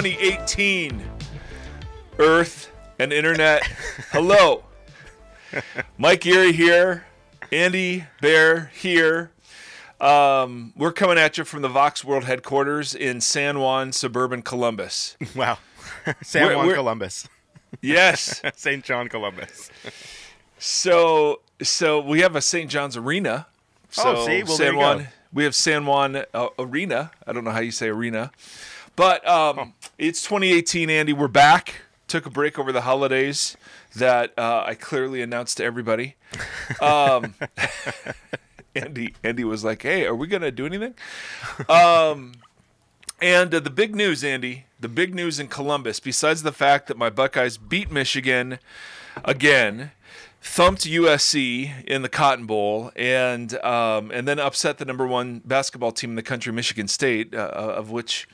Happy 2018, Earth and Internet. Hello. Mike Erre here. Andy Bear here. Um, we're coming at you from the Vox World headquarters in San Juan, suburban Columbus. Wow. San We're- Juan we're- Columbus. Yes. St. John Columbus. So, so we have a St. John's Arena. So Oh, see? Well, San Juan. go. We have San Juan uh, Arena. I don't know how you say arena, but um, it's 2018. Andy, we're back. Took a break over the holidays that uh, I clearly announced to everybody. Um, Andy, Andy was like, "Hey, are we gonna do anything?" Um, and uh, the big news, Andy, the big news in Columbus, besides the fact that my Buckeyes beat Michigan again, thumped USC in the Cotton Bowl, and um, and then upset the number one basketball team in the country, Michigan State, uh, of which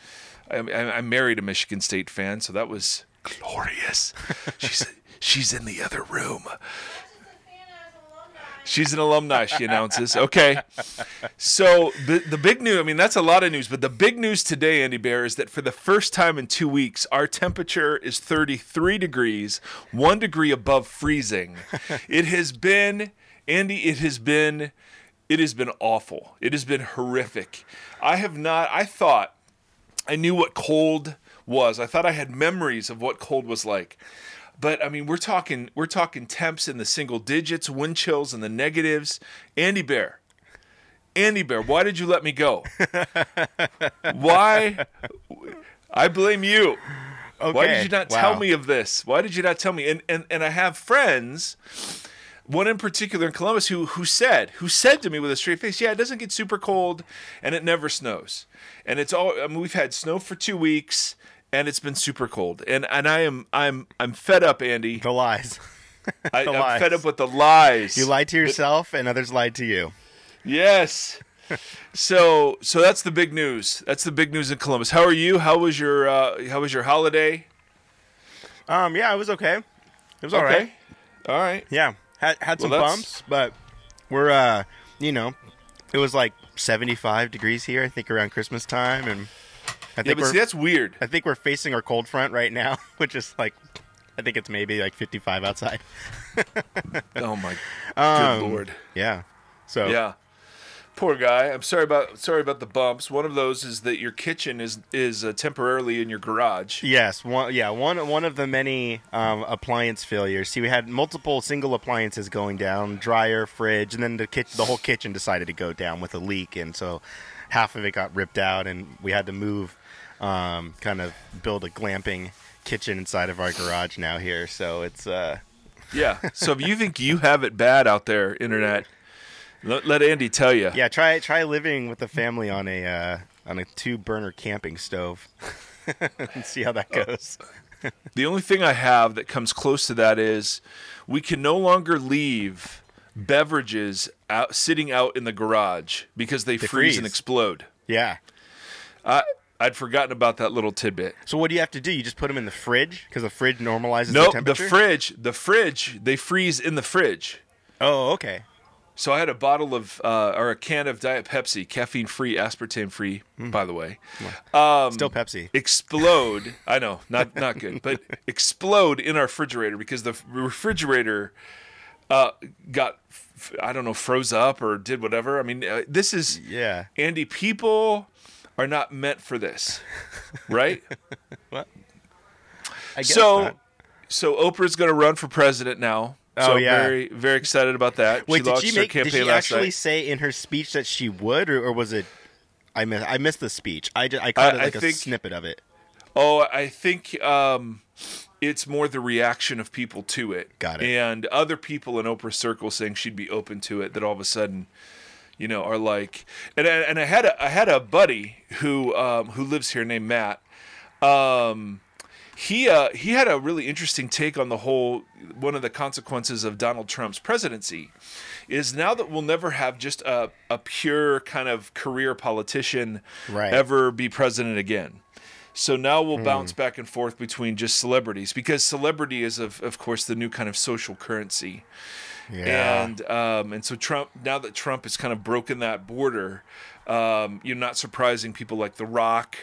I, I, I'm married a Michigan State fan, so that was glorious. She's she's in the other room. She's an alumni, she announces. Okay. So the the big news, I mean, that's a lot of news, but the big news today, Andy Bear, is that for the first time in two weeks, our temperature is 33 degrees, one degree above freezing. It has been, Andy, it has been, it has been awful. It has been horrific. I have not, I thought I knew what cold was. I thought I had memories of what cold was like. But I mean, we're talking we're talking temps in the single digits, wind chills in the negatives. Andy Bear. Andy Bear, why did you let me go? why I blame you. Okay. Why did you not wow. tell me of this? Why did you not tell me? And and and I have friends, one in particular in Columbus who who said who said to me with a straight face, "Yeah, it doesn't get super cold, and it never snows, and it's all. I mean, we've had snow for two weeks, and it's been super cold, and and I am I'm I'm fed up, Andy. The lies. I, the I'm fed up with the lies. You lied to yourself, and others lied to you. Yes. so so that's the big news. That's the big news in Columbus. How are you? How was your uh, how was your holiday? Um, yeah, it was okay. It was all right. All right. Yeah, had had some Well, bumps, but we're uh, you know, it was like 75 degrees here. I think around Christmas time, and I Yeah, think but see, that's weird. I think we're facing our cold front right now, which is like, I think it's maybe like 55 outside. Oh my Um, good lord. Yeah. So Yeah. Poor guy. I'm sorry about sorry about the bumps. One of those is that your kitchen is is uh, temporarily in your garage. Yes, one yeah, one one of the many um, appliance failures. See, we had multiple single appliances going down, dryer, fridge, and then the kit- the whole kitchen decided to go down with a leak, and so half of it got ripped out, and we had to move, um, kind of build a glamping kitchen inside of our garage now here. So it's uh, Yeah. So if you think you have it bad out there, internet, let, let Andy tell you. yeah, try try living with the family on a uh, on a two burner camping stove, and see how that goes. The only thing I have that comes close to that is we can no longer leave beverages out sitting out in the garage because they, freeze, and explode. Yeah. I I'd forgotten about that little tidbit. So what do you have to do? You just put them in the fridge because the fridge normalizes No, the the fridge, the fridge, they freeze in the fridge. oh, okay. So I had a bottle of uh, or a can of Diet Pepsi, caffeine free, aspartame free, by the way. Um, Still Pepsi. explode. I know, not not good, but explode in our refrigerator because the refrigerator uh, got I don't know froze up or did whatever. I mean, uh, this is Yeah. Andy. People are not meant for this, right? What I guess so, not. so Oprah's going to run for president now. Oh, so yeah. very very excited about that. Wait, she did she make? Did she actually night. say in her speech that she would, or, or was it? I missed. I missed the speech. I, I caught it I like a think- snippet of it. Oh, I think um, it's more the reaction of people to it. Got it. And other people in Oprah's circle saying she'd be open to it. That all of a sudden, you know, are like, and I, and I had a I had a buddy who um, who lives here named Matt. Um, he uh, he had a really interesting take on the whole. One of the consequences of Donald Trump's presidency is now that we'll never have just a, a pure kind of career politician Right. ever be president again. So now we'll bounce back and forth between just celebrities because celebrity is of of course the new kind of social currency. Yeah. And um, and so Trump now that Trump has kind of broken that border, um, you're not surprising people like The Rock,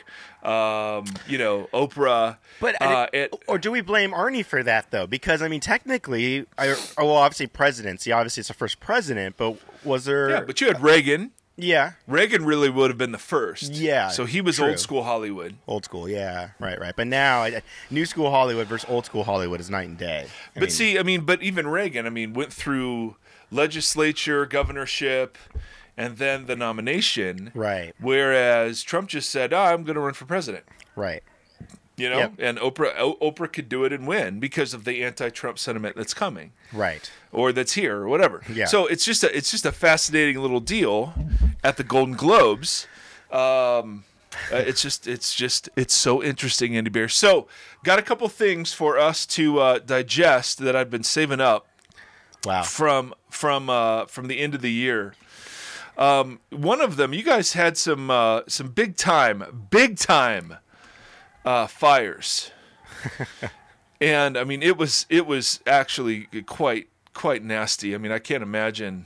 um, you know, Oprah. But uh, it, or do we blame Arnie for that though? Because I mean, technically, I, oh, well, obviously presidency. Obviously, it's the first president. But was there? yeah, but you had Reagan. yeah, Reagan really would have been the first. Yeah, So he was true. old school Hollywood. old school. Yeah, right, right. But now, new school Hollywood versus old school Hollywood is night and day. I But mean, see, I mean, but even Reagan, I mean, went through legislature, governorship, and then the nomination. Right. Whereas Trump just said, oh, "I'm going to run for president." right. You know, Yep. and Oprah O- Oprah could do it and win because of the anti-Trump sentiment that's coming Right. or that's here or whatever. Yeah. So it's just a it's just a fascinating little deal at the Golden Globes. Um, uh, it's just it's just it's so interesting, Andy Bear. So got a couple things for us to uh, digest that I've been saving up Wow. from from uh, from the end of the year. Um, one of them, you guys had some uh, some big time, big time uh, fires, and I mean it was it was actually quite quite nasty. I mean I can't imagine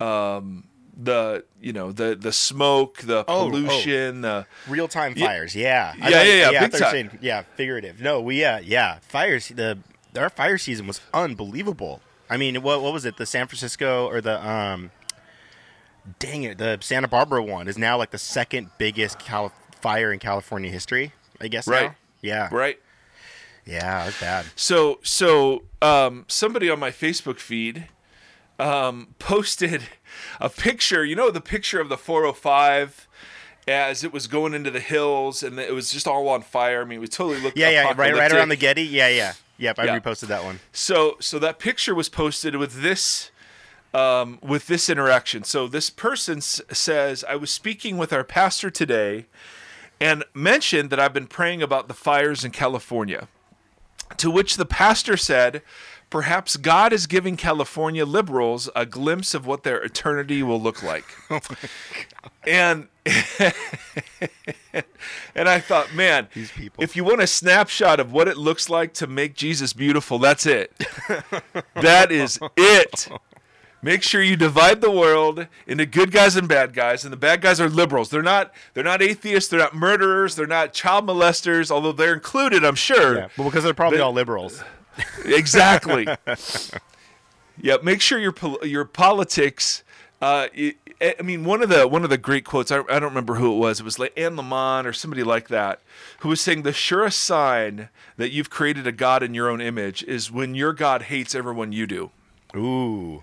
um, the you know the the smoke, the Oh, oh. pollution, the Real time fires. Yeah. Yeah, yeah, yeah, big thought you were time. saying- yeah. Figurative. No. We. Yeah. Yeah. Fires. The our fire season was unbelievable. I mean, what what was it? The San Francisco or the um. Dang it! The Santa Barbara one is now like the second biggest fire in California history. I guess. now? Right. Yeah. right. Yeah. That's bad. So so um, somebody on my Facebook feed um, posted a picture. You know the picture of the 405 as it was going into the hills and it was just all on fire. I mean, it totally looked Yeah. Yeah. Right. Right around the. Getty. Yeah. Yeah. Yep. I Yeah. reposted that one. So so that picture was posted with this um, with this interaction. So this person s- says, "I was speaking with our pastor today, and mentioned that I've been praying about the fires in California." To which the pastor said, "Perhaps God is giving California liberals a glimpse of what their eternity will look like." and and I thought, man, These people. if you want a snapshot of what it looks like to make Jesus beautiful, that's it. that is it. Make sure you divide the world into good guys and bad guys, and the bad guys are liberals. They're not they're not atheists, they're not murderers, they're not child molesters, although they're included, I'm sure. Yeah. Well, because they're probably They- all liberals. Exactly. yeah, make sure your your politics. Uh, i I mean, one of the one of the great quotes. I, I don't remember who it was. It was like Anne Lamott or somebody like that, who was saying the surest sign that you've created a god in your own image is when your god hates everyone you do. Ooh.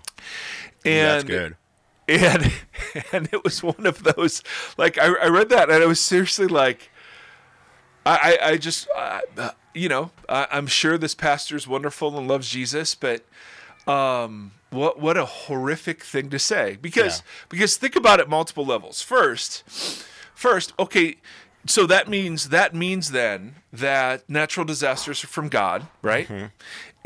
And that's good. and and it was one of those like I, I read that and I was seriously like I I, I just uh, you know I, I'm sure this pastor's wonderful and loves Jesus but um what what a horrific thing to say because Yeah. because think about it multiple levels first first okay so that means that means then that natural disasters are from God, right?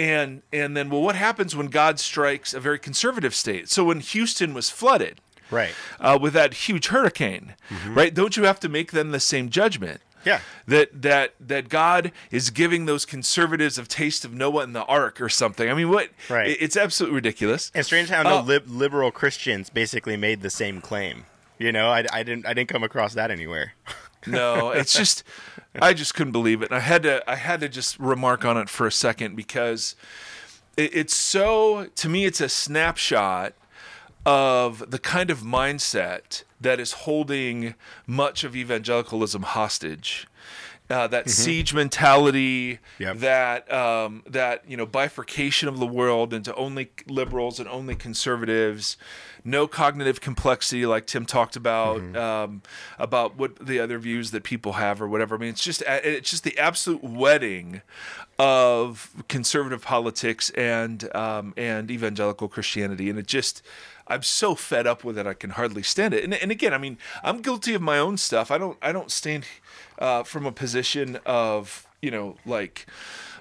And and then well, what happens when God strikes a very conservative state? So when Houston was flooded Right. uh, with that huge hurricane, right? Don't you have to make then the same judgment? Yeah. That that that God is giving those conservatives a taste of Noah and the Ark or something. I mean, what? Right. it- It's absolutely ridiculous. And strange how no Oh. lib- liberal Christians basically made the same claim. You know, I, I didn't I didn't come across that anywhere. No, it's just I just couldn't believe it. And I had to I had to just remark on it for a second because it, it's so to me it's a snapshot of the kind of mindset that is holding much of evangelicalism hostage. Uh, that siege mentality, Yep. that um, that you know bifurcation of the world into only liberals and only conservatives, no cognitive complexity like Tim talked about um, about what the other views that people have or whatever. I mean, it's just it's just the absolute wedding of conservative politics and um, and evangelical Christianity, and it just. I'm so fed up with it. I can hardly stand it. And, and again, I mean, I'm guilty of my own stuff. I don't. I don't stand uh, from a position of you know like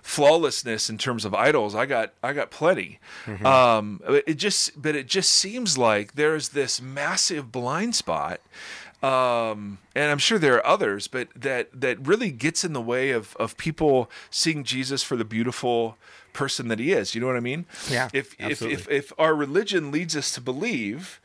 flawlessness in terms of idols. I got. I got plenty. Um, it just. But it just seems like there's this massive blind spot. um, and I'm sure there are others, but that that really gets in the way of of people seeing Jesus for the beautiful person that he is. You know what I mean? Yeah, If if if if our religion leads us to believe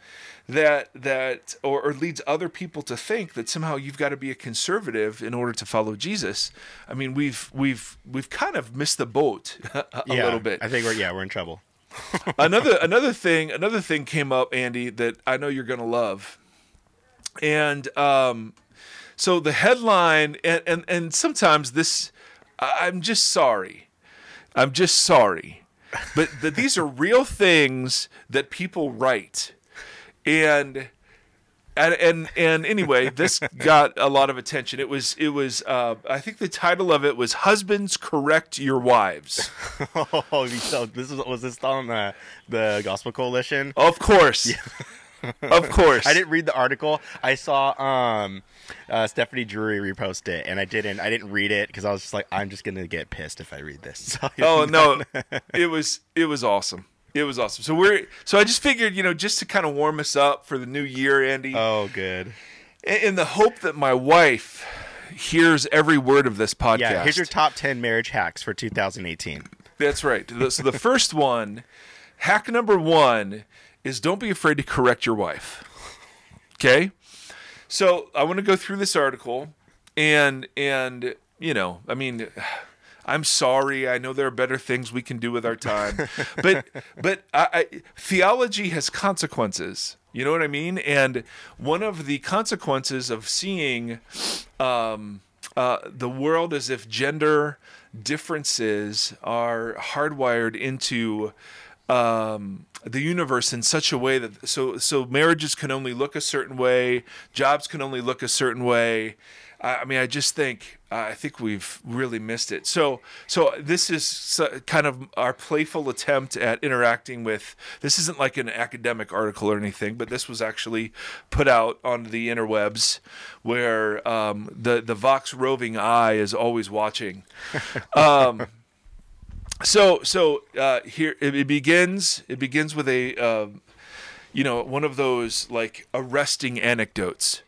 that that or, or leads other people to think that somehow you've got to be a conservative in order to follow Jesus, I mean we've we've we've kind of missed the boat a yeah, little bit I think we're yeah we're in trouble. another another thing another thing came up andy that i know you're gonna love and um so the headline and and, and sometimes this i'm just sorry i'm just sorry. But that these are real things that people write. And and and, and anyway this got a lot of attention. It was it was uh, i think the title of it was husbands correct your wives. Oh, so this is, was this on the the Gospel Coalition? of course of course I didn't read the article. I saw um, uh, Stephanie Drury repost it, and I didn't. I didn't read it because I was just like, I'm just gonna get pissed if I read this. So, Oh no, it was it was awesome. It was awesome. So we're so I just figured, you know, just to kind of warm us up for the new year, Andy, Oh, good. in in the hope that my wife hears every word of this podcast. Yeah. Here's your top ten marriage hacks for 2018. That's right. So the first one, hack number one, is don't be afraid to correct your wife. Okay, so I want to go through this article, and and you know, I mean. I'm sorry. I know there are better things we can do with our time, but but I, I, theology has consequences. You know what I mean? And one of the consequences of seeing um, uh, the world as if gender differences are hardwired into um, the universe in such a way that so so marriages can only look a certain way, jobs can only look a certain way. I I mean, I just think I think we've really missed it. So, so this is kind of our playful attempt at interacting with. This isn't like an academic article or anything, but this was actually put out on the interwebs, where um, the the Vox roving eye is always watching. Um, so, so uh, here it, it begins. It begins with a. um you know, one of those like arresting anecdotes.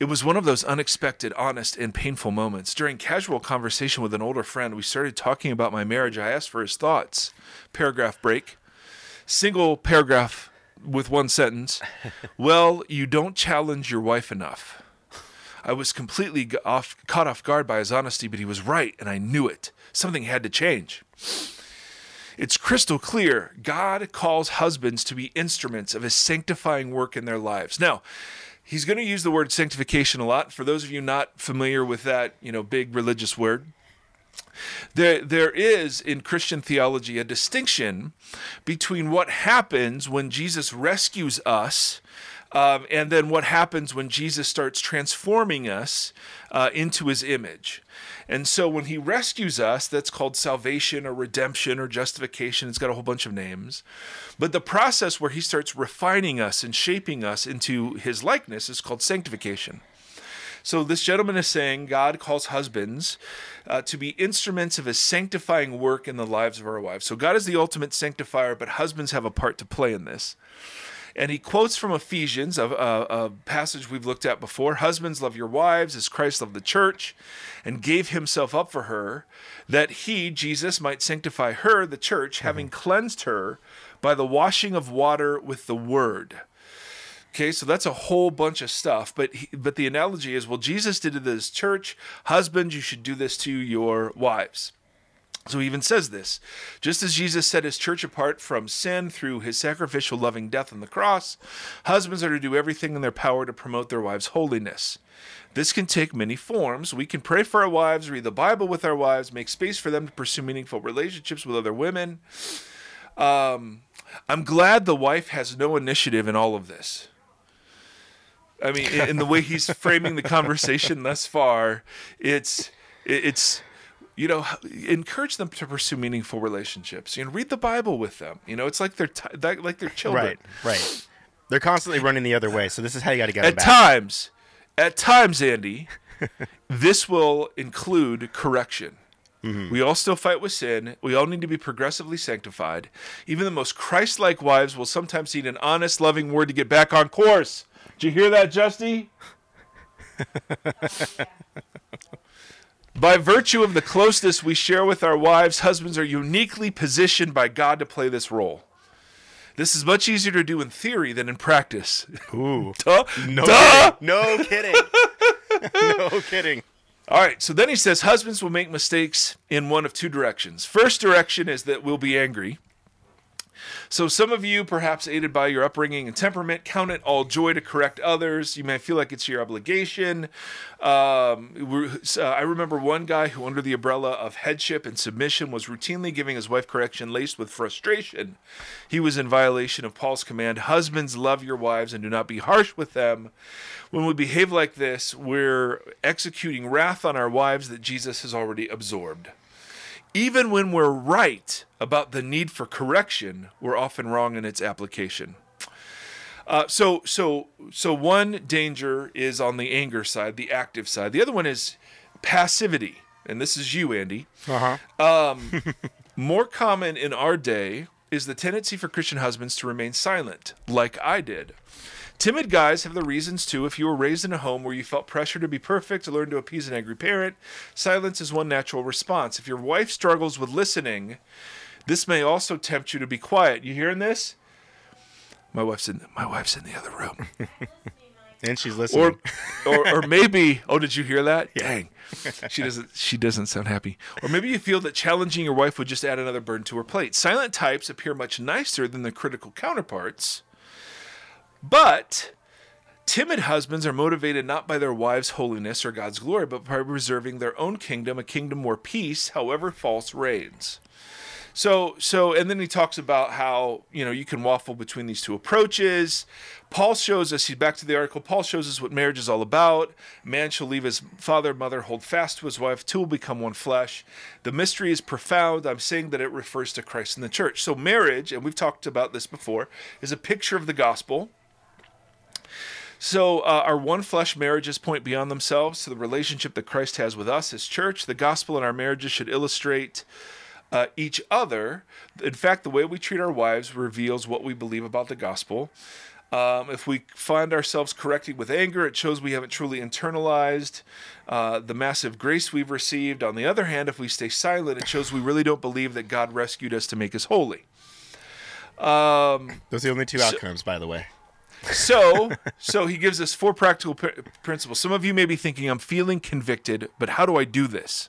It was one of those unexpected, honest, and painful moments. During casual conversation with an older friend, we started talking about my marriage. I asked for his thoughts. Paragraph break. Single paragraph with one sentence. Well, you don't challenge your wife enough. I was completely off, caught off guard by his honesty, but he was right, and I knew it. Something had to change. It's crystal clear. God calls husbands to be instruments of his sanctifying work in their lives. Now, he's going to use the word sanctification a lot. For those of you not familiar with that, you know, big religious word, there there is in Christian theology a distinction between what happens when Jesus rescues us um, and then what happens when Jesus starts transforming us uh, into his image. And so when he rescues us, that's called salvation or redemption or justification. It's got a whole bunch of names. But the process where he starts refining us and shaping us into his likeness is called sanctification. So this gentleman is saying God calls husbands uh, to be instruments of his sanctifying work in the lives of our wives. So God is the ultimate sanctifier, but husbands have a part to play in this. And he quotes from Ephesians, a, a, a passage we've looked at before Husbands, love your wives as Christ loved the church and gave himself up for her, that he, Jesus, might sanctify her, the church, mm-hmm. having cleansed her by the washing of water with the word. Okay, so that's a whole bunch of stuff. But he, but the analogy is, well, Jesus did it to his church. Husbands, you should do this to your wives. So he even says this just as Jesus set his church apart from sin through his sacrificial loving death on the cross, husbands are to do everything in their power to promote their wives' holiness. This can take many forms. We can pray for our wives, read the Bible with our wives, make space for them to pursue meaningful relationships with other women. Um, I'm glad the wife has no initiative in all of this. I mean, in, the way he's framing the conversation thus far, it's it's you know encourage them to pursue meaningful relationships. You know, read the Bible with them. You know, it's like they're t- that- like they're children. Right, right. They're constantly running the other way, so this is how you got to get them At back. times, at times, Andy, this will include correction. Mm-hmm. We all still fight with sin. We all need to be progressively sanctified. Even the most Christ like wives will sometimes need an honest, loving word to get back on course. Did you hear that, Justy? By virtue of the closeness we share with our wives, husbands are uniquely positioned by God to play this role. This is much easier to do in theory than in practice. Ooh. Duh. No Duh. kidding. No kidding. no kidding. All right, so then he says husbands will make mistakes in one of two directions. First direction is that we'll be angry. So some of you, perhaps aided by your upbringing and temperament, count it all joy to correct others. You may feel like it's your obligation. Um, uh, I remember one guy who, under the umbrella of headship and submission, was routinely giving his wife correction laced with frustration. He was in violation of Paul's command Husbands, love your wives and do not be harsh with them. When we behave like this, we're executing wrath on our wives that Jesus has already absorbed. Even when we're right about the need for correction, we're often wrong in its application. Uh, so, so, so one danger is on the anger side, the active side. The other one is passivity, and this is you, Andy. Uh huh. More common in our day is the tendency for Christian husbands to remain silent, like I did. Timid guys have the reasons too. If you were raised in a home where you felt pressure to be perfect, to learn to appease an angry parent, silence is one natural response. If your wife struggles with listening, this may also tempt you to be quiet. You hearing this? My wife's in. My wife's in the other room. And she's listening. Or, or, or maybe. Oh, did you hear that? Dang, she doesn't. She doesn't sound happy. Or maybe you feel that challenging your wife would just add another burden to her plate. Silent types appear much nicer than their critical counterparts, but timid husbands are motivated not by their wives' holiness or God's glory, but by preserving their own kingdom, a kingdom where peace, however false, reigns. So, so, and then he talks about how you know you can waffle between these two approaches. Paul shows us. He's back to the article. Paul shows us what marriage is all about. Man shall leave his father, and mother, hold fast to his wife. Two will become one flesh. The mystery is profound. I'm saying that it refers to Christ and the church. So, marriage, and we've talked about this before, is a picture of the gospel. So, uh, our one flesh marriages point beyond themselves to the relationship that Christ has with us, his church. The gospel in our marriages should illustrate uh, each other. In fact, the way we treat our wives reveals what we believe about the gospel. Um, if we find ourselves correcting with anger, it shows we haven't truly internalized uh, the massive grace we've received. On the other hand, if we stay silent, it shows we really don't believe that God rescued us to make us holy. Um, Those are the only two outcomes, by the way. so, so he gives us four practical pr- principles. Some of you may be thinking, "I'm feeling convicted, but how do I do this?"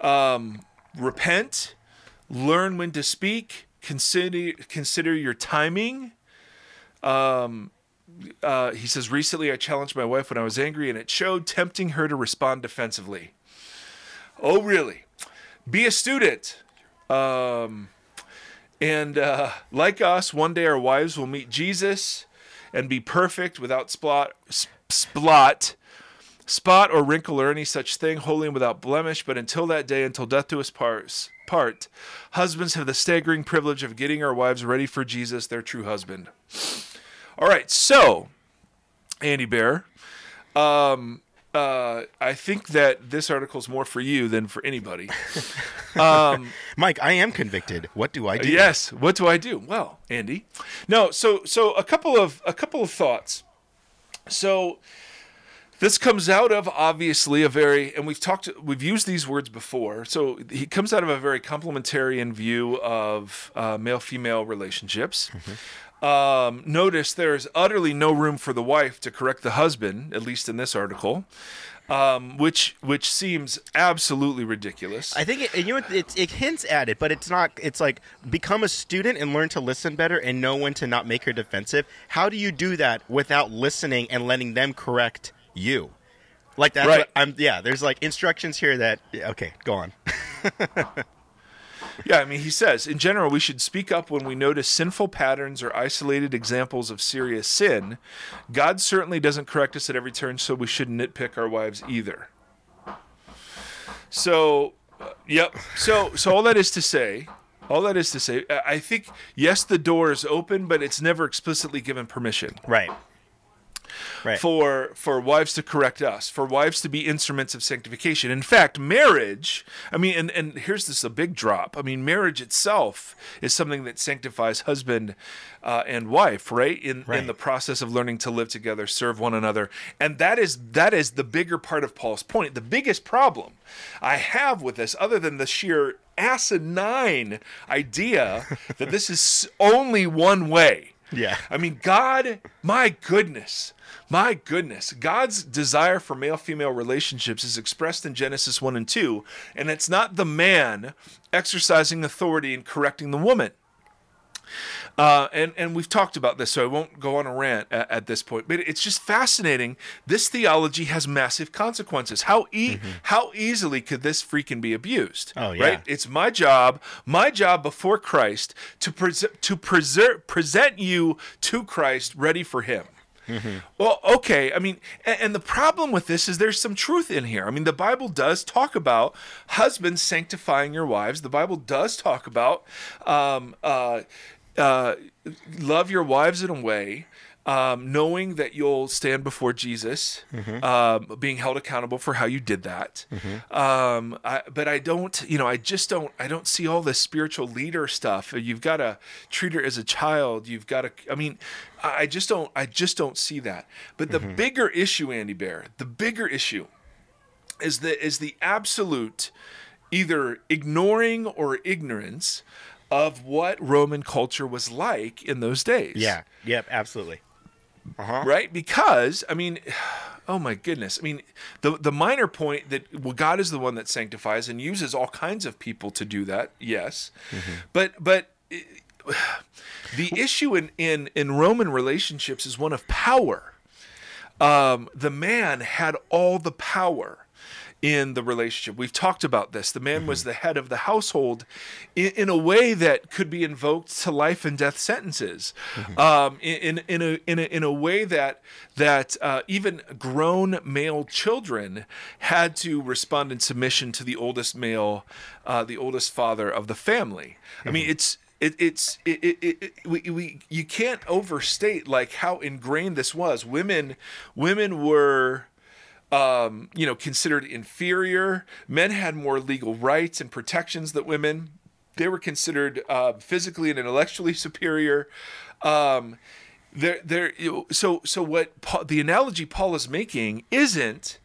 Um, repent, learn when to speak, consider consider your timing. Um, uh, he says, recently I challenged my wife when I was angry, and it showed, tempting her to respond defensively. Oh, really? Be a student. Um, and uh, like us, one day our wives will meet Jesus and be perfect without spot, sp- splot, spot or wrinkle or any such thing, holy and without blemish. But until that day, until death do us parts, part, husbands have the staggering privilege of getting our wives ready for Jesus, their true husband. All right, so Andy Bear, um, uh, I think that this article is more for you than for anybody. Mike, I am convicted. What do I do? Yes. What do I do? Well, Andy. No. So so a couple of a couple of thoughts. So this comes out of obviously a very and we've talked we've used these words before. So he comes out of a very complementarian view of uh, male female relationships. Um, notice there's utterly no room for the wife to correct the husband, at least in this article, um, which which seems absolutely ridiculous. I think it, you know it, it hints at it, but it's not. It's like become a student and learn to listen better and know when to not make her defensive. How do you do that without listening and letting them correct you? Like that. Right. I'm. Yeah, there's like instructions here that. Okay, go on. Yeah, I mean, he says, in general, we should speak up when we notice sinful patterns or isolated examples of serious sin. God certainly doesn't correct us at every turn, so we shouldn't nitpick our wives either. So, uh, yep. So, so all that is to say, all that is to say, I I think yes, the door is open, but it's never explicitly given permission. Right. Right. for for wives to correct us, for wives to be instruments of sanctification. In fact, marriage, I mean, and, and here's this a big drop. I mean, marriage itself is something that sanctifies husband uh, and wife, right? In in the process of learning to live together, serve one another. And that is that is the bigger part of Paul's point. The biggest problem I have with this, other than the sheer asinine idea that this is only one way. Yeah. I mean, God, my goodness, my goodness, God's desire for male female relationships is expressed in Genesis 1 and 2, and it's not the man exercising authority and correcting the woman. Uh, and and we've talked about this, so I won't go on a rant at, at this point. But it's just fascinating. This theology has massive consequences. How e- how easily could this freaking be abused? Oh, yeah. Right? It's my job, my job before Christ to pres- to preserve present you to Christ, ready for Him. Well, okay. I mean, and, and the problem with this is there's some truth in here. I mean, the Bible does talk about husbands sanctifying your wives. The Bible does talk about um, uh, uh, love your wives in a way. Um, knowing that you'll stand before Jesus, um, being held accountable for how you did that. Um, I, but I don't, you know, I just don't, I don't see all this spiritual leader stuff. You've got to treat her as a child. You've got to, I mean, I just don't, I just don't see that. But the bigger issue, Andy Bear, the bigger issue is the is the absolute either ignoring or ignorance of what Roman culture was like in those days. Yeah. Yep. Absolutely. Uh-huh. Right? Because I mean, oh my goodness. I mean, the the minor point that well, God is the one that sanctifies and uses all kinds of people to do that. Yes, but but. eh, The issue in, in, in Roman relationships is one of power. Um, the man had all the power in the relationship. We've talked about this. The man was the head of the household in, in a way that could be invoked to life and death sentences. Um, in, in, a, in, a, in a way that, that uh, even grown male children had to respond in submission to the oldest male, uh, the oldest father of the family. I mean, it's it, it's it, it, it, we, we you can't overstate like how ingrained this was women women were um, you know considered inferior men had more legal rights and protections than women they were considered uh, physically and intellectually superior um, there there so so what Paul, the analogy paul is making isn't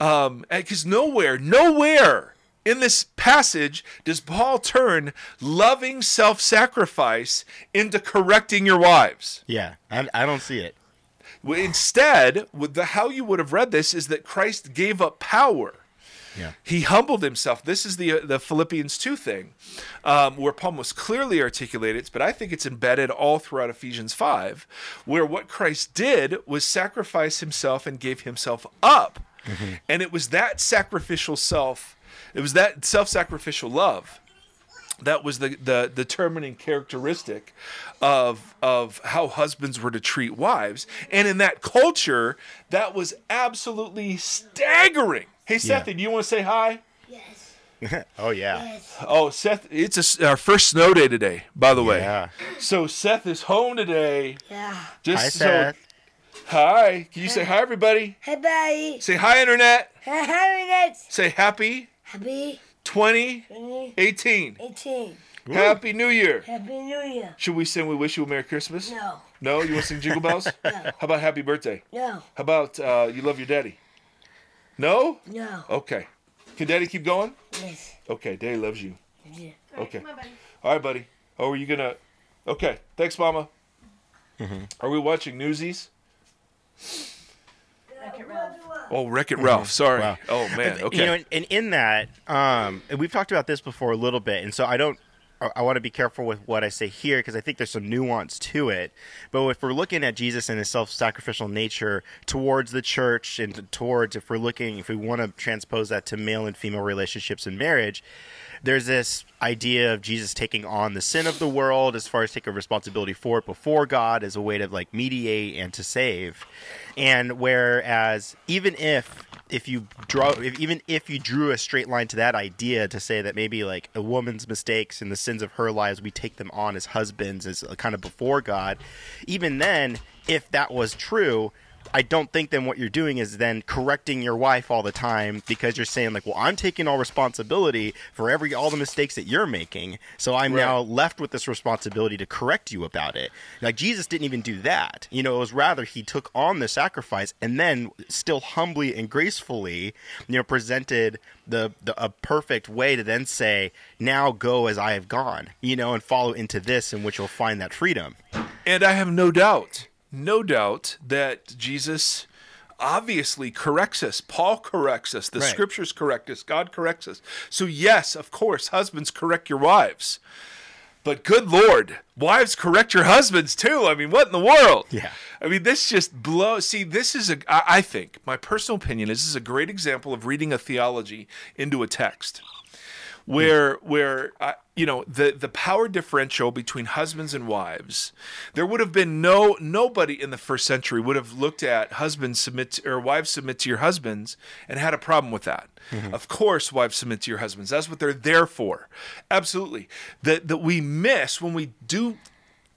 um because nowhere nowhere in this passage does paul turn loving self-sacrifice into correcting your wives Yeah. I, I don't see it. Instead the how you would have read this is that christ gave up power Yeah. he humbled himself. This is the the Philippians two thing, um, where Paul most clearly articulated, but I think it's embedded all throughout Ephesians five, where what Christ did was sacrifice himself and gave himself up, and it was that sacrificial self, it was that self-sacrificial love that was the, the determining characteristic of of how husbands were to treat wives and in that culture that was absolutely staggering hey seth Yeah. do you want to say hi Yes. oh yeah. Yes. oh seth it's a s our first snow day today by the way Yeah. so seth is home today Yeah. just Hi, so Seth. hi can you say hi everybody Hey, buddy. say hi internet Hey, Harry, say happy Happy 2018 2018. happy new year Happy New Year. should we sing we wish you a merry christmas No. no you want to sing jingle bells No. how about happy birthday No. How about uh, you love your daddy? No? No. Okay. Can daddy keep going? Yes. Okay, daddy loves you. Yeah. Okay. All right, buddy. Oh, are you gonna? Okay. Thanks, mama. Are we watching Newsies? Oh, Wreck It Ralph. Sorry. Wow. Oh man. Okay. You know, and, and in that, um, and we've talked about this before a little bit, and so I don't. I, I want to be careful with what I say here because I think there's some nuance to it. But if we're looking at Jesus and his self-sacrificial nature towards the church and towards, if we're looking, if we want to transpose that to male and female relationships in marriage, there's this idea of Jesus taking on the sin of the world as far as taking responsibility for it before God as a way to like mediate and to save. And whereas even if if you draw if, even if you drew a straight line to that idea to say that maybe like a woman's mistakes and the sins of her lives we take them on as husbands as uh, kind of before God, even then if that was true, I don't think then what you're doing is then correcting your wife all the time because you're saying like, well, I'm taking all responsibility for every all the mistakes that you're making, so I'm Right. now left with this responsibility to correct you about it. Like Jesus didn't even do that. You know, it was rather he took on the sacrifice and then still humbly and gracefully, you know, presented the, the a perfect way to then say, now go as I have gone, you know, and follow into this in which you'll find that freedom. And I have no doubt, no doubt that Jesus obviously corrects us. Paul corrects us. The Right. scriptures correct us. God corrects us. So, yes, of course, husbands correct your wives. But good Lord, wives correct your husbands too. I mean, what in the world? Yeah. I mean, this just blows. See, this is a, I think, my personal opinion is this is a great example of reading a theology into a text where where uh, you know the the power differential between husbands and wives there would have been no nobody in the first century would have looked at husbands submit to, or wives submit to your husbands and had a problem with that. Mm-hmm. Of course wives submit to your husbands. That's what they're there for. Absolutely. That that we miss when we do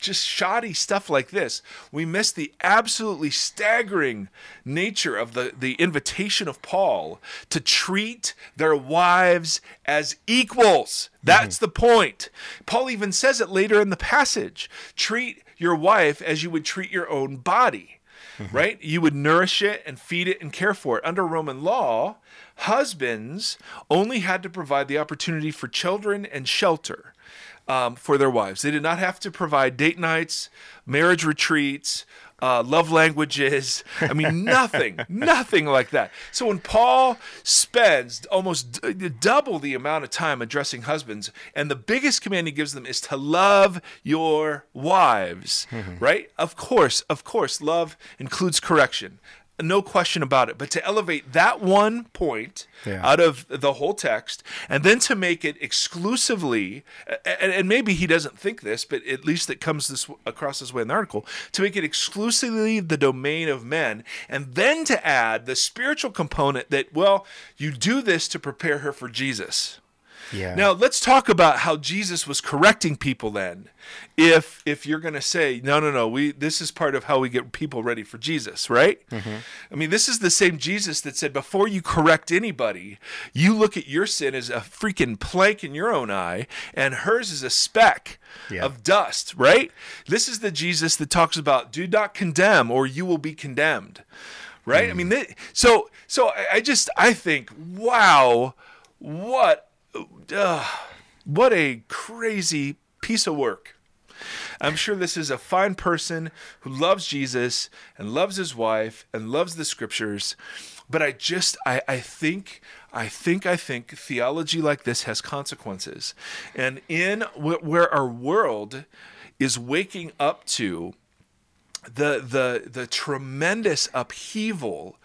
just shoddy stuff like this, we miss the absolutely staggering nature of the, the invitation of Paul to treat their wives as equals. That's mm-hmm. the point. Paul even says it later in the passage treat your wife as you would treat your own body. Mm-hmm. Right? You would nourish it and feed it and care for it. Under Roman law, husbands only had to provide the opportunity for children and shelter um, for their wives. They did not have to provide date nights, marriage retreats, uh, love languages. I mean, nothing, nothing like that. So when Paul spends almost d- double the amount of time addressing husbands, and the biggest command he gives them is to love your wives, right? Of course, of course, love includes correction. No question about it. But to elevate that one point Yeah. out of the whole text and then to make it exclusively and, and maybe he doesn't think this but at least it comes this across this way in the article to make it exclusively the domain of men and then to add the spiritual component that well you do this to prepare her for jesus Yeah. now let's talk about how Jesus was correcting people then. If if you're going to say no no no, we this is part of how we get people ready for Jesus, right? Mm-hmm. I mean, this is the same Jesus that said before you correct anybody, you look at your sin as a freaking plank in your own eye and hers is a speck Yeah. of dust, right? This is the Jesus that talks about do not condemn or you will be condemned. Right? I mean, mm. th- so so I, I just I think wow, what uh, what a crazy piece of work. I'm sure this is a fine person who loves Jesus and loves his wife and loves the scriptures. But I just, I, I think, I think, I think theology like this has consequences. And in wh- where our world is waking up to the the the tremendous upheaval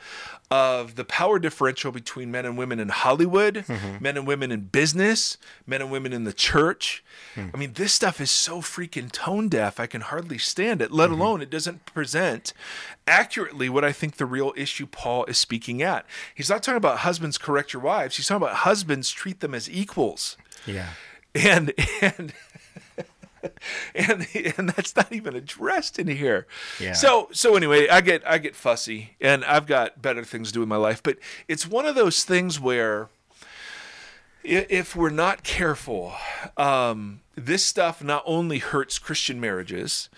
of the power differential between men and women in Hollywood, mm-hmm. men and women in business, men and women in the church. Mm. I mean, this stuff is so freaking tone deaf. I can hardly stand it. Let mm-hmm. alone it doesn't present accurately what I think the real issue Paul is speaking at. He's not talking about husbands correct your wives. He's talking about husbands treat them as equals Yeah. and and and and that's not even addressed in here. Yeah. So so anyway, I get I get fussy, and I've got better things to do in my life. But it's one of those things where if we're not careful, um, this stuff not only hurts Christian marriages,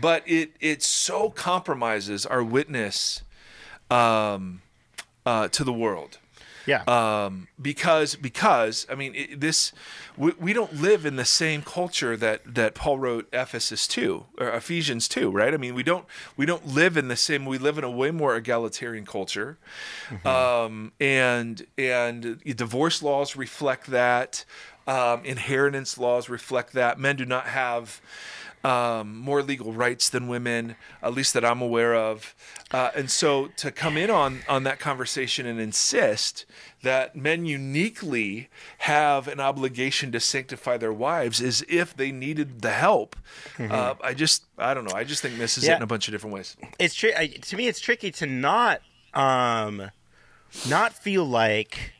but it it so compromises our witness um, uh, to the world Yeah. um, because because I mean it, this we, we don't live in the same culture that that Paul wrote Ephesus two or Ephesians two, right? I mean we don't we don't live in the same. We live in a way more egalitarian culture, um, and and divorce laws reflect that. Um, inheritance laws reflect that. Men do not have um, more legal rights than women, at least that I'm aware of. Uh, and so to come in on on that conversation and insist that men uniquely have an obligation to sanctify their wives as if they needed the help, uh, I just I don't know. I just think misses it Yeah. in a bunch of different ways. it's I- to me it's tricky to not um not feel like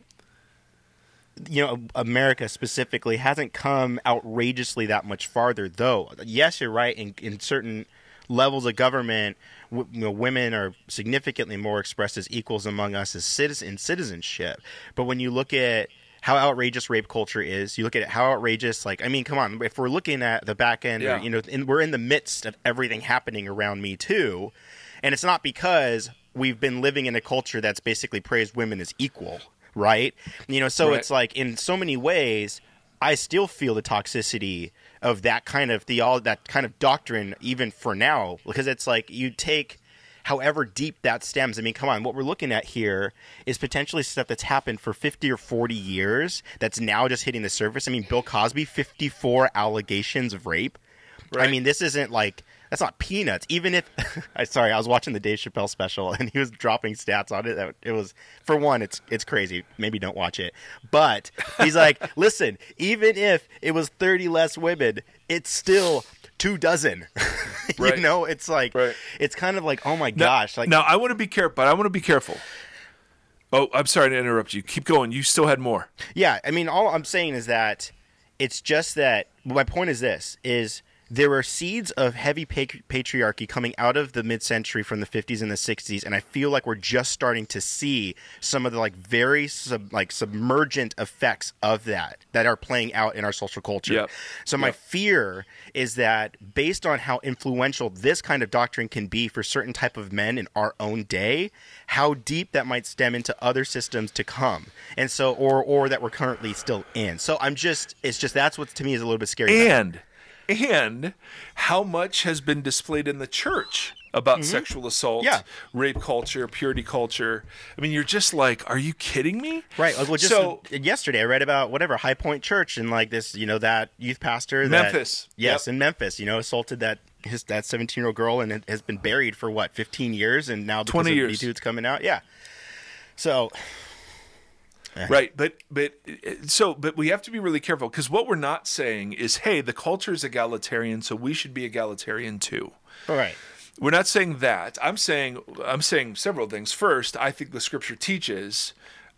you know America specifically hasn't come outrageously that much farther though yes you're right in, in certain levels of government w- you know, women are significantly more expressed as equals among us as citizen in citizenship. But when you look at how outrageous rape culture is, you look at how outrageous. Like, I mean, come on. If we're looking at the back end, Yeah. or, you know, in, we're in the midst of everything happening around Me Too, and it's not because we've been living in a culture that's basically praised women as equal, right? You know, so Right. it's like in so many ways, I still feel the toxicity of that kind of theology, that kind of doctrine, even for now, because it's like you take however deep that stems. I mean, come on, what we're looking at here is potentially stuff that's happened for 50 or 40 years that's now just hitting the surface. I mean, Bill Cosby, 54 allegations of rape. I mean, this isn't like that's not peanuts. Even if, I sorry, I was watching the Dave Chappelle special and he was dropping stats on it. That it was for one, it's it's crazy. Maybe don't watch it. But he's like, listen, even if it was thirty less women, it's still two dozen. Right. you know, it's like Right. it's kind of like, oh my Now- gosh, like now I want to be careful, but I want to be careful. Oh, I'm sorry to interrupt you. Keep going. You still had more. Yeah, I mean, all I'm saying is that it's just that. My point is this: is there are seeds of heavy patriarchy coming out of the mid-century from the 50s and the 60s, and I feel like we're just starting to see some of the like very sub, like submergent effects of that that are playing out in our social culture. Yep. So my Yep. fear is that based on how influential this kind of doctrine can be for certain type of men in our own day, how deep that might stem into other systems to come. And so or or that we're currently still in. So I'm just it's just that's what to me is a little bit scary. And and how much has been displayed in the church about sexual assault, Mm-hmm. Yeah. rape culture, purity culture. I mean, you're just like, are you kidding me? Right. Like, well, just so yesterday I read about whatever High Point Church and like this, you know, that youth pastor that- Memphis. yes, Yep. in Memphis, you know, assaulted that his that 17 year old girl and it has been buried for what 15 years and now because 20 of years. Me Too, it's coming out. Yeah. So Right, but but so but we have to be really careful because what we're not saying is, hey, the culture is egalitarian, so we should be egalitarian too. all right. We're not saying that. I'm saying I'm saying several things. First, I think the scripture teaches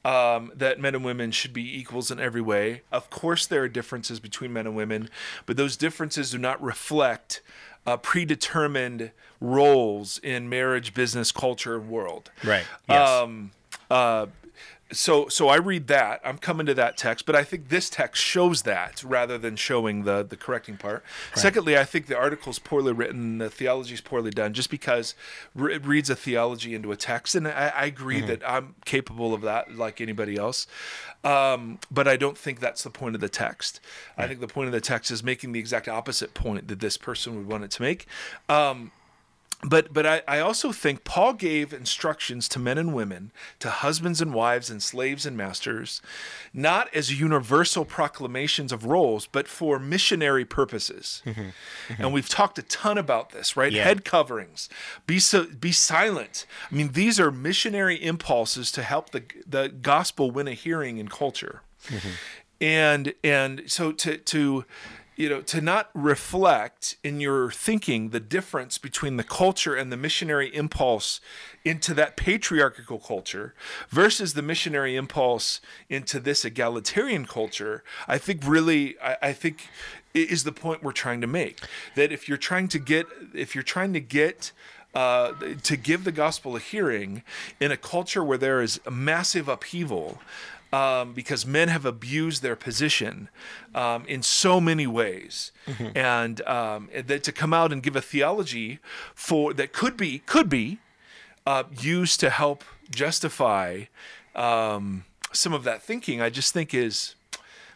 um, that men and women should be equals in every way. Of course, there are differences between men and women, but those differences do not reflect uh, predetermined roles in marriage, business, culture, and world. Right. Yes. Um, uh, so so I read that. I'm coming to that text, but I think this text shows that rather than showing the the correcting part. Secondly, I think the article's poorly written, the theology's poorly done, just because it reads a theology into a text, and I, I agree that I'm capable of that, like anybody else. Um, but I don't think that's the point of the text. I think the point of the text is making the exact opposite point that this person would want it to make. Um, but but I, I also think Paul gave instructions to men and women, to husbands and wives and slaves and masters, not as universal proclamations of roles, but for missionary purposes. Mm-hmm. Mm-hmm. And we've talked a ton about this, right? Yeah. Head coverings, be so, be silent. I mean, these are missionary impulses to help the the gospel win a hearing in culture. Mm-hmm. And and so to to you know to not reflect in your thinking the difference between the culture and the missionary impulse into that patriarchal culture versus the missionary impulse into this egalitarian culture i think really i, I think is the point we're trying to make. That if you're trying to get if you're trying to get uh, to give the gospel a hearing in a culture where there is a massive upheaval um, because men have abused their position um, in so many ways, and um, that to come out and give a theology for that could be could be uh, used to help justify um, some of that thinking, I just think is,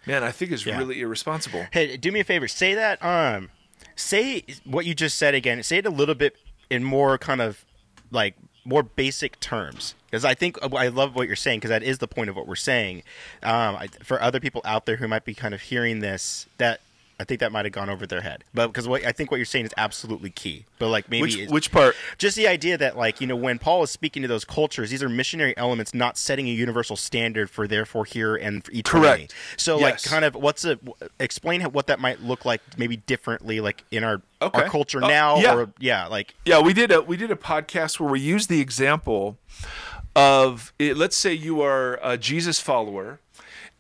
man, I think is Yeah. really irresponsible. Hey, do me a favor. Say that. Um, say what you just said again. Say it a little bit in more kind of like more basic terms, because I think I love what you're saying. Because that is the point of what we're saying. Um, I, for other people out there who might be kind of hearing this, that I think that might have gone over their head. But because what I think what you're saying is absolutely key. But like maybe Which which part? just the idea that like you know when paul is speaking to those cultures these are missionary elements not setting a universal standard for therefore here and for eternity Correct. so like kind of what's a explain how, what that might look like maybe differently like in our Okay. our culture Oh, now yeah. or yeah like Yeah, we did a we did a podcast where we used the example of it, let's say you are a Jesus follower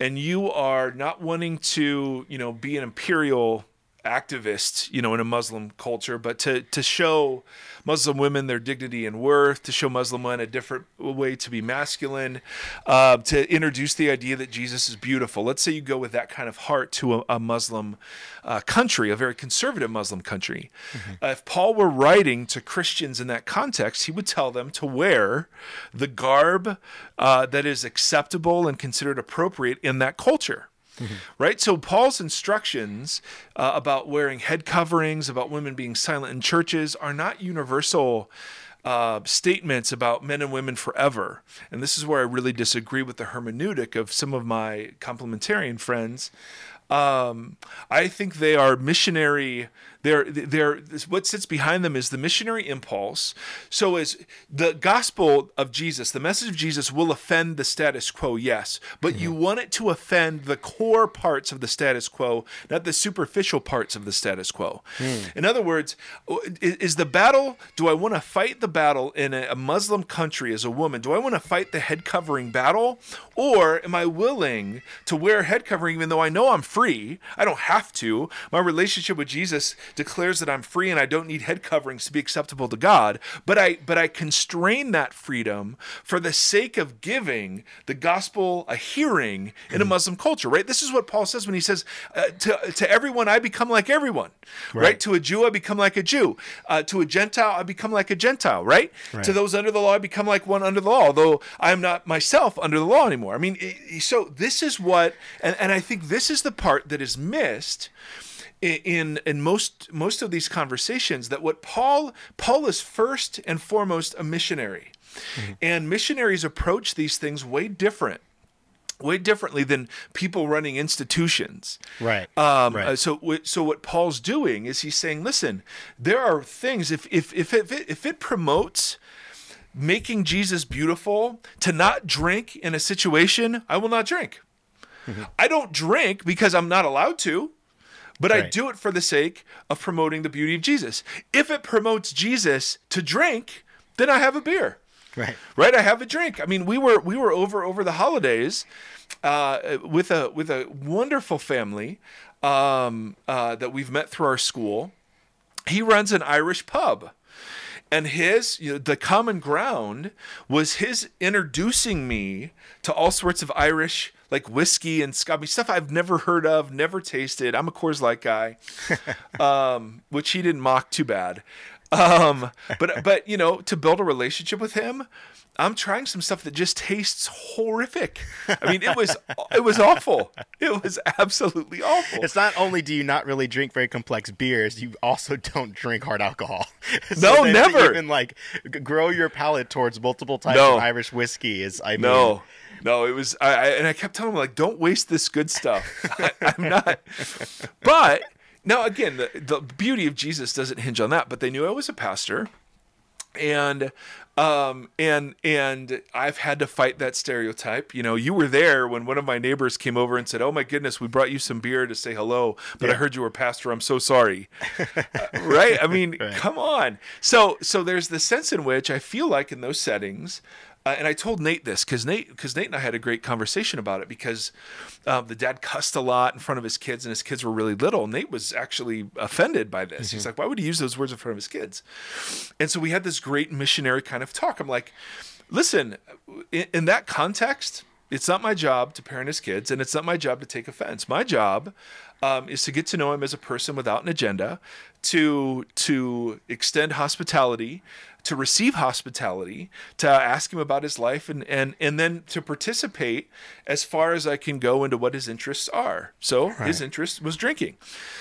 and you are not wanting to, you know, be an imperial activist, you know, in a Muslim culture, but to to show Muslim women their dignity and worth, to show Muslim men a different way to be masculine, uh, to introduce the idea that Jesus is beautiful. Let's say you go with that kind of heart to a, a Muslim uh, country, a very conservative Muslim country. Uh, if Paul were writing to Christians in that context, he would tell them to wear the garb uh, that is acceptable and considered appropriate in that culture. Right? So, Paul's instructions uh, about wearing head coverings, about women being silent in churches, are not universal uh, statements about men and women forever. And this is where I really disagree with the hermeneutic of some of my complementarian friends. Um, I think they are missionary. They're, they're, what sits behind them is the missionary impulse. So, as the gospel of Jesus, the message of Jesus will offend the status quo, yes, but you want it to offend the core parts of the status quo, not the superficial parts of the status quo. Hmm. In other words, is, the battle, do I want to fight the battle in a, a Muslim country as a woman? Do I want to fight the head covering battle? Or am I willing to wear a head covering even though I know I'm free? I don't have to. My relationship with Jesus declares that I'm free and I don't need head coverings to be acceptable to God, but I but I constrain that freedom for the sake of giving the gospel a hearing in a Muslim culture, right? This is what Paul says when he says uh, to to everyone I become like everyone, right? Right. To a Jew I become like a Jew, uh, to a Gentile I become like a Gentile, right? To those under the law I become like one under the law, although I am not myself under the law anymore. I mean, i- i- so this is what, and, and I think this is the part that is missed in in most most of these conversations that what Paul Paul is first and foremost a missionary. And missionaries approach these things way different way differently than people running institutions. Right. Um, Right. uh, so, so what Paul's doing is he's saying, listen, there are things if if if it, if it promotes making Jesus beautiful to not drink in a situation, I will not drink. I don't drink because I'm not allowed to, but I do it for the sake of promoting the beauty of Jesus. If it promotes Jesus to drink, then I have a beer. Right. right? I have a drink. I mean we were we were over over the holidays uh, with a with a wonderful family um, uh, that we've met through our school. He runs an irish pub and his you know, the common ground was his introducing me to all sorts of irish like whiskey and scotch stuff i've never heard of never tasted i'm a coors light guy um, which he didn't mock too bad. Um, but but you know, to build a relationship with him, I'm trying some stuff that just tastes horrific. I mean, it was it was awful. It was absolutely awful. It's not only do you not really drink very complex beers, you also don't drink hard alcohol. No, never. Even like grow your palate towards multiple types No. of Irish whiskey is. I mean, No, no, it was. I, I and I kept telling him like, don't waste this good stuff. I, I'm not. But now again, the the beauty of Jesus doesn't hinge on that. But they knew I was a pastor, and um and and I've had to fight that stereotype. You know, you were there when one of my neighbors came over and said, "Oh my goodness, we brought you some beer to say hello, but I heard you were pastor. I'm so sorry." Uh, right? I mean, come on. So so there's the sense in which I feel like in those settings uh, and I told Nate this because Nate, because Nate and I had a great conversation about it because um, the dad cussed a lot in front of his kids and his kids were really little. Nate was actually offended by this. He's like, "Why would he use those words in front of his kids?" And so we had this great missionary kind of talk. I'm like, "Listen, in, in that context." It's not my job to parent his kids, and it's not my job to take offense. My job um, is to get to know him as a person without an agenda, to to extend hospitality, to receive hospitality, to ask him about his life, and and and then to participate as far as I can go into what his interests are. So his interest was drinking.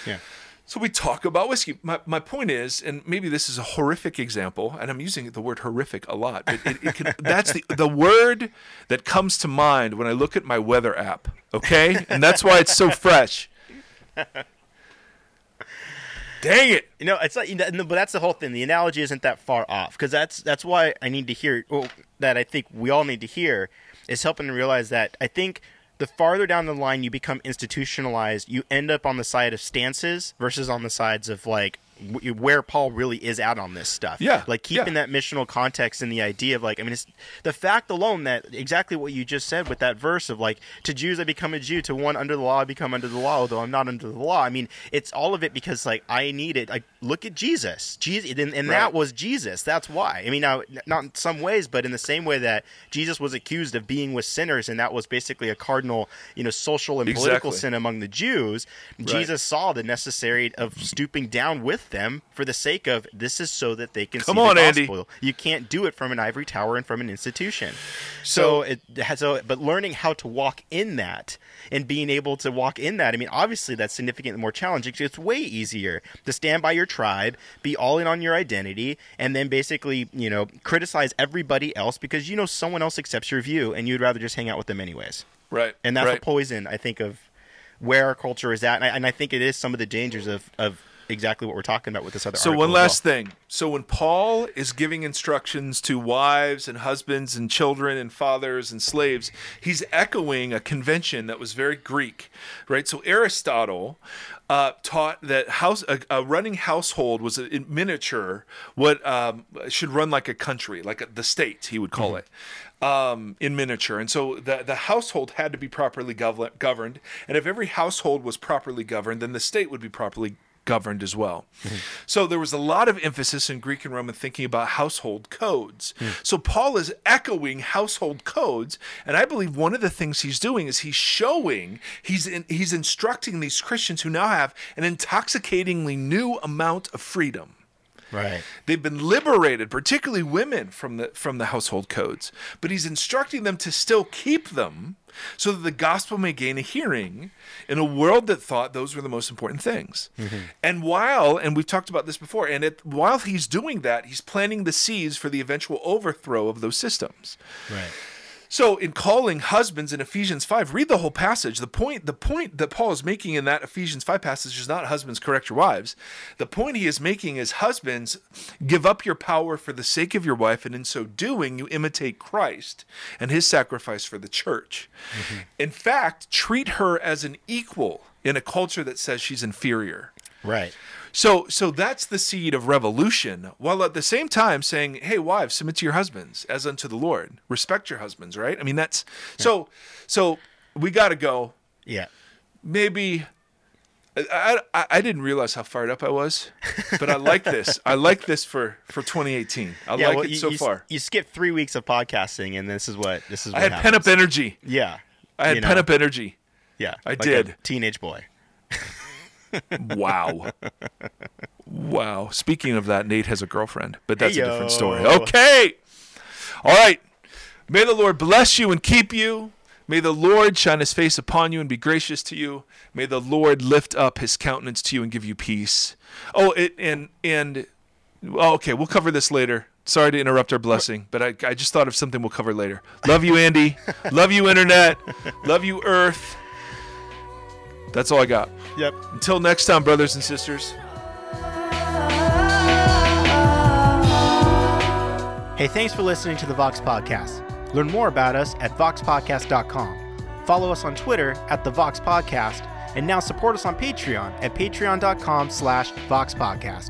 Yeah. So we talk about whiskey. My, my point is, and maybe this is a horrific example, and I'm using the word horrific a lot, but it, it can, that's the, the word that comes to mind when I look at my weather app, okay? And that's why it's so fresh. Dang it. You know, it's like, you know, but that's the whole thing. The analogy isn't that far off because that's that's why I need to hear. Well, that I think we all need to hear is helping to realize that I think the farther down the line you become institutionalized, you end up on the side of stances versus on the sides of like w- where Paul really is at on this stuff. Yeah, like keeping yeah. that missional context and the idea of like, I mean, it's the fact alone that exactly what you just said with that verse of like, to Jews I become a Jew, to one under the law I become under the law, although I'm not under the law. I mean, it's all of it because like I need it. Like, look at Jesus, Jesus, and, and Right. that was Jesus. That's why. I mean, now not in some ways, but in the same way that Jesus was accused of being with sinners, and that was basically a cardinal, you know, social and political Exactly. sin among the Jews. Jesus saw the necessary of stooping down with them for the sake of this is so that they can Come see on, the Andy. You can't do it from an ivory tower and from an institution. So, it has so but learning how to walk in that and being able to walk in that, I mean, obviously that's significantly more challenging. It's way easier to stand by your tribe, be all in on your identity, and then basically, you know, criticize everybody else because you know someone else accepts your view and you'd rather just hang out with them anyways. Right. And that's right. what poison, I think, of where our culture is at. And I, and I think it is some of the dangers of, of exactly what we're talking about with this other So one as well. last thing. So when Paul is giving instructions to wives and husbands and children and fathers and slaves, he's echoing a convention that was very Greek, right? So Aristotle uh, taught that house a, a running household was a, in miniature what um, should run like a country, like a, the state he would call it. Um, in miniature, and so the the household had to be properly gov- governed, and if every household was properly governed, then the state would be properly governed as well. Mm-hmm. So there was a lot of emphasis in Greek and Roman thinking about household codes. Mm. So Paul is echoing household codes, and I believe one of the things he's doing is he's showing he's in, he's instructing these Christians who now have an intoxicatingly new amount of freedom. Right. They've been liberated, particularly women, from the from the household codes. But he's instructing them to still keep them so that the gospel may gain a hearing in a world that thought those were the most important things. Mm-hmm. And while, and we've talked about this before, and it, while he's doing that, he's planting the seeds for the eventual overthrow of those systems. Right. So in calling husbands in Ephesians 5, read the whole passage. The point the point that Paul is making in that Ephesians 5 passage is not husbands correct your wives. The point he is making is husbands give up your power for the sake of your wife and in so doing you imitate Christ and his sacrifice for the church. Mm-hmm. In fact, treat her as an equal in a culture that says she's inferior. Right. So so that's the seed of revolution, while at the same time saying, "Hey, wives, submit to your husbands as unto the Lord. Respect your husbands." Right? I mean, that's so. So we got to go. Yeah. Maybe I, I I didn't realize how fired up I was, but I like this. I like this for for 2018. I yeah, like well, it you, so you, far. You skipped three weeks of podcasting, and this is what this is. What I had pent up energy. Yeah. I had you know, pent up energy. Yeah. I like a did. teenage boy. Wow. wow. Speaking of that, Nate has a girlfriend, but that's a different story. Okay. All right. May the Lord bless you and keep you. May the Lord shine his face upon you and be gracious to you. May the Lord lift up his countenance to you and give you peace. Oh, it, and and oh, okay, we'll cover this later. Sorry to interrupt our blessing, but I, I just thought of something we'll cover later. Love you, Andy. Love you, Internet. Love you, Earth. That's all I got. Yep. Until next time, brothers and sisters. Hey, thanks for listening to the Vox Podcast. Learn more about us at voxpodcast.com. Follow us on Twitter at the Vox Podcast, and now support us on Patreon at patreon.com slash Vox Podcast.